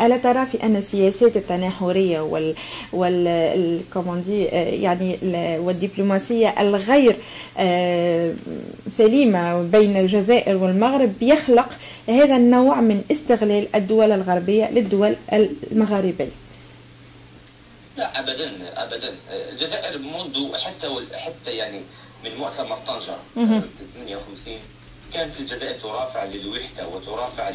ألا ترى في أن السياسات التناحرية وال وال دي يعني والدبلوماسية الغير سليمة بين الجزائر والمغرب يخلق هذا النوع من استغلال الدول الغربية للدول المغاربية؟ لا ابدا ابدا الجزائر منذ حتى حتى يعني من مؤتمر طنجة 58 كانت الجزائر ترافع للوحدة وترافع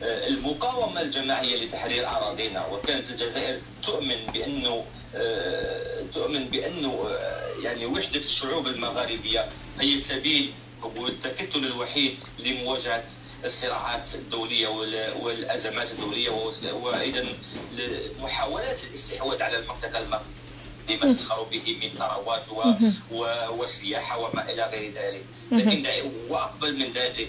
للمقاومة الجماعية لتحرير أراضينا وكانت الجزائر تؤمن بأنه آه، تؤمن بأنه آه، يعني وحدة الشعوب المغاربية هي السبيل والتكتل الوحيد لمواجهة الصراعات الدولية والأزمات الدولية وأيضا محاولات الاستحواذ على المنطقة المغربية. بما تسخر به من ثروات وسياحه وما إلى غير ذلك. لكن وأقبل من ذلك.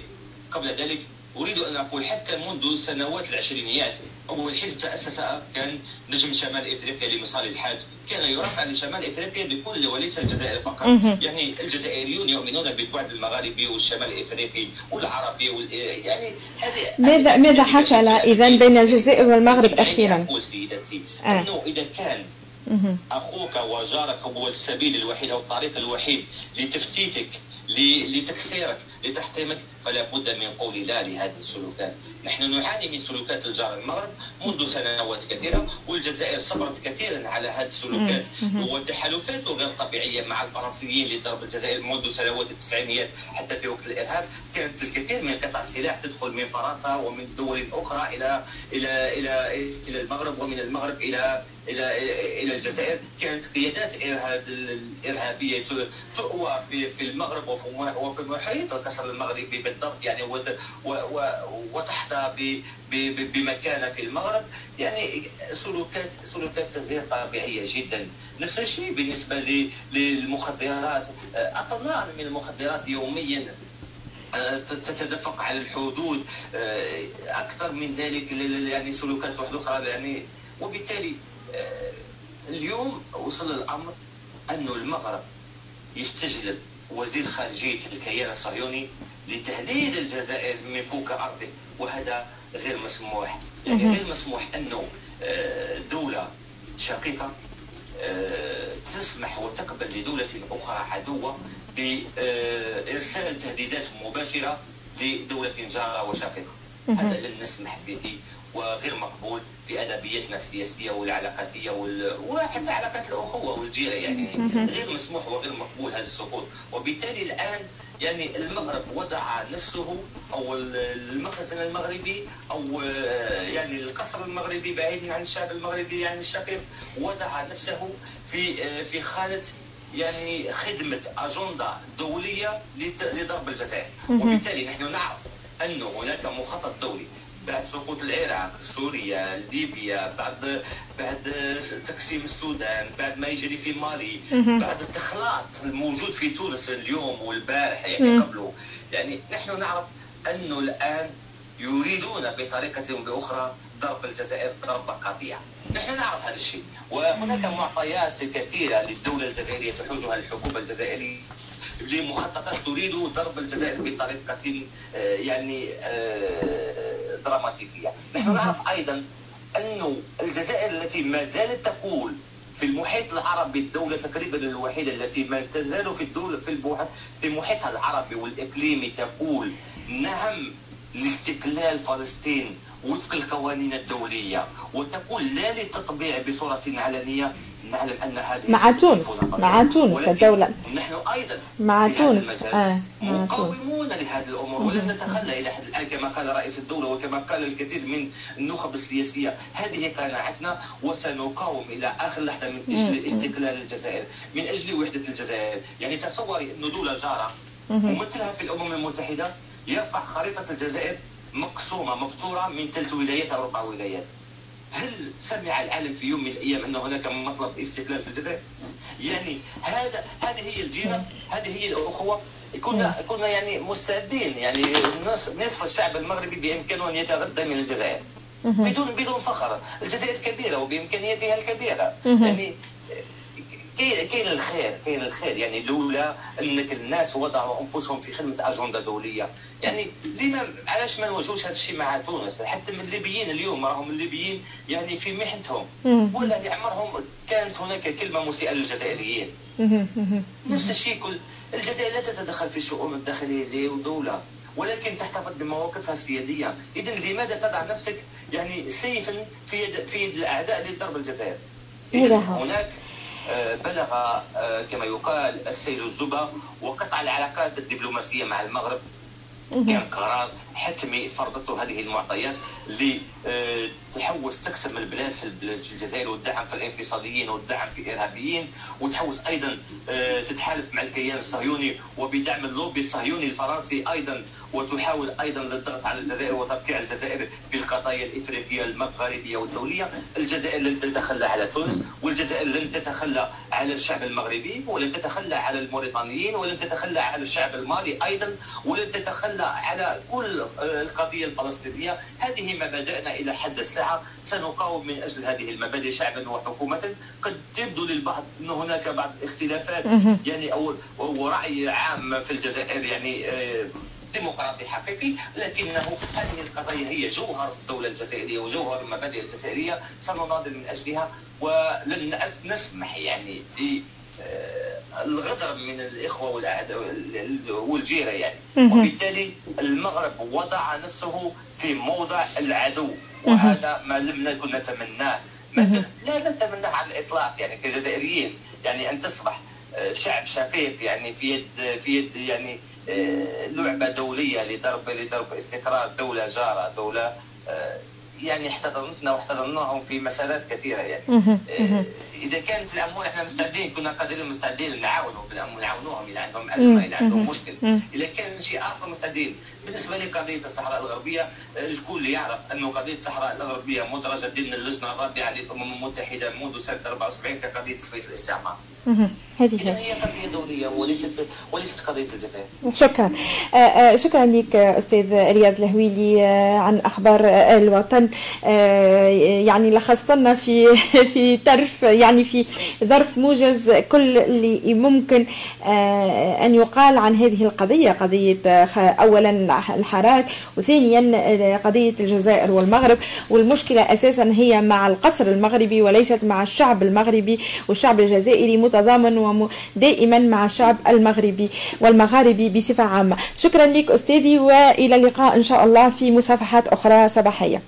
قبل ذلك أريد أن أقول حتى منذ سنوات العشرينيات أول حزب تأسس كان نجم شمال إفريقيا لمصالح الحاج. كان يرفع لشمال إفريقيا بكل وليس الجزائر فقط. يعني الجزائريون يؤمنون بالبعد المغاربي والشمال الافريقي والعربي وال... يعني هذه ماذا ماذا حصل اذا بين الجزائر والمغرب أخيرا؟ أقول سيدتي آه. أنه إذا كان أخوك وجارك هو السبيل الوحيد أو الطريق الوحيد لتفتيتك لتكسيرك لتحطيمك فلا بد من قول لا لهذه السلوكات. نحن نعاني من سلوكات الجار المغرب منذ سنوات كثيرة والجزائر صبرت كثيرا على هذه السلوكات. والتحالفات غير طبيعية مع الفرنسيين لضرب الجزائر منذ سنوات التسعينيات حتى في وقت الإرهاب. كانت الكثير من قطع السلاح تدخل من فرنسا ومن دول أخرى إلى إلى إلى إلى المغرب ومن المغرب إلى إلى إلى الجزائر. كانت قيادات الارهاب الإرهابية تؤوى في في المغرب وفي محيط القصر المغربي بالضبط يعني وتحظى بمكانة في المغرب. يعني سلوكات سلوكات غير طبيعية جدا. نفس الشيء بالنسبة للمخدرات. أطنان من المخدرات يوميا تتدفق على الحدود أكثر من ذلك يعني سلوكات واحدة أخرى. يعني وبالتالي اليوم وصل الأمر انه المغرب يستجلب. وزير خارجية الكيان الصهيوني لتهديد الجزائر من فوق أرضه وهذا غير مسموح. يعني غير مسموح أنه آه، دولة شقيقة آه، تسمح وتقبل لدولة أخرى عدوة بإرسال تهديدات مباشرة لدولة جارة وشقيقة. هذا لن نسمح به وغير مقبول في ادبياتنا السياسية والعلاقاتية وال... وحتى علاقات الأخوة والجيرة يعني. غير مسموح وغير مقبول هذا السقوط. وبالتالي الآن يعني المغرب وضع نفسه أو المخزن المغربي أو يعني القصر المغربي بعيدا عن الشعب المغربي يعني الشقيق وضع نفسه في في خانة يعني خدمة أجندة دولية لضرب الجزائر. وبالتالي نحن نعرف انه هناك مخطط دولي. بعد سقوط العراق سوريا ليبيا بعد بعد تقسيم السودان بعد ما يجري في مالي بعد التخلاط الموجود في تونس اليوم والبارح يعني قبله. يعني نحن نعرف أنه الآن يريدون بطريقه بأخرى ضرب الجزائر ضربه قاطعه نحن نعرف هذا الشيء. وهناك معطيات كثيرة للدولة الجزائرية تحوزها الحكومة الجزائرية. لمخططات تريد ضرب الجزائر بطريقة آه، يعني آه، دراماتيكية. نحن نعرف أيضا أن الجزائر التي ما زالت تقول في المحيط العربي الدولة تقريبا الوحيدة التي ما تزال في الدولة في في محيطها العربي والإقليمي تقول نعم لاستقلال فلسطين وفق القوانين الدولية وتقول لا للتطبيع بصورة علنية نعلم أن هذه مع تونس مع تونس الدولة. نحن أيضا مع تونس. آه. مقاومون لهذه الأمور. ولن نتخلى إلى حد الآن كما قال رئيس الدولة وكما قال الكثير من النخب السياسية. هذه قناعتنا وسنقاوم إلى آخر لحظة من أجل استقلال الجزائر من أجل وحدة الجزائر. يعني تصوري انه دوله جارة ممثلها في الأمم المتحدة يرفع خريطة الجزائر مقسومة مبتوره من ثلاث ولايات أو أربع ولايات. هل سمع العالم في يوم من الأيام أن هناك مطلب استقلال في الجزائر؟ يعني هذا هذه هي الجيرة هذه هي الأخوة. كنا كنا يعني مستعدين يعني نصف الشعب المغربي بإمكانه أن يتغذى من الجزائر. بدون بدون فخر. الجزائر كبيرة وبامكانياتها الكبيرة. يعني كاين الخير كاين الخير. يعني لولا أنك الناس وضعوا أنفسهم في خدمة أجندة دولية. يعني لما علاش ما نواجهوش هذا الشيء مع تونس؟ حتى من الليبيين اليوم راهم الليبيين يعني في محنتهم. ولا يعمرهم كانت هناك كلمة مسيئة للجزائريين. نفس الشيء كل الجزائر لا تتدخل في الشؤون الداخلية لدولة ولكن تحتفظ بمواقفها السيادية. اذا لماذا تضع نفسك يعني سيفا في يد في يد الأعداء لضرب الجزائر؟ هناك بلغ آه، كما يقال السيل الزبا وقطع العلاقات الدبلوماسية مع المغرب. كان قرار حتمي فرضته هذه المعطيات لتحوس آه، تقسم البلاد في الجزائر والدعم في الانفصاليين والدعم في الإرهابيين وتحوس أيضا تتحالف مع الكيان الصهيوني وبدعم اللوبي الصهيوني الفرنسي أيضا وتحاول أيضا للضغط على الجزائر وتركيع الجزائر في القضايا الإفريقية المغاربيه والدولية، الجزائر لن تتخلى على تونس والجزائر لن تتخلى على الشعب المغربي ولن تتخلى على الموريتانيين ولن تتخلى على الشعب المالي أيضا ولن تتخلى على كل آه، القضية الفلسطينية، هذه مبادئنا إلى حد الساعة. سنقاوم من أجل هذه المبادئ شعبا وحكومة، قد تبدو للبعض أن هناك بعض الاختلافات. يعني أو رأي عام في الجزائر يعني آه، ديمقراطي حقيقي. لكنه هذه القضايا هي جوهر الدولة الجزائرية وجوهر المبادئ الجزائرية. سنناضل من أجلها ولن نسمح يعني آه، الغدر من الإخوة والاعداء والجيرة يعني. وبالتالي المغرب وضع نفسه في موضع العدو وهذا ما لم نكن نتمناه لا نتمناه على الإطلاق يعني كجزائريين يعني أن تصبح آه، شعب شقيق يعني في يد في يد يعني آه، لعبة دولية لضرب لضرب استقرار دولة جارة دولة آه، يعني احتضنتنا واحتضناهم في مسارات كثيرة يعني. إذا كانت الأمور إحنا مستعدين كنا قادرين مستعدين نعاونوا نعاونوهم إذا عندهم أزمة إذا عندهم مشكل. إذا كان شيء آخر مستعدين. بالنسبة لقضيه الصحراء الغربية الكل يعرف أنه قضية الصحراء الغربية مدرجة ضمن اللجنه الرابعة للامم المتحدة منذ سنة 74 كقضية تسويه الاستعمار. هذه هي. قضية دولية وليست وليست قضية الجزائر. شكرا. آه، آه، شكرا لك أستاذ رياض الهويلي آه، عن أخبار الوطن. يعني لخصت لنا في في طرف يعني في ظرف موجز كل اللي ممكن أن يقال عن هذه القضية قضية اولا الحراك وثانيا قضية الجزائر والمغرب. والمشكلة أساسا هي مع القصر المغربي وليست مع الشعب المغربي والشعب الجزائري متضامن دائما مع الشعب المغربي والمغاربي بصفة عامة. شكرا لك أستاذي وإلى اللقاء إن شاء الله في مصافحات أخرى صباحية.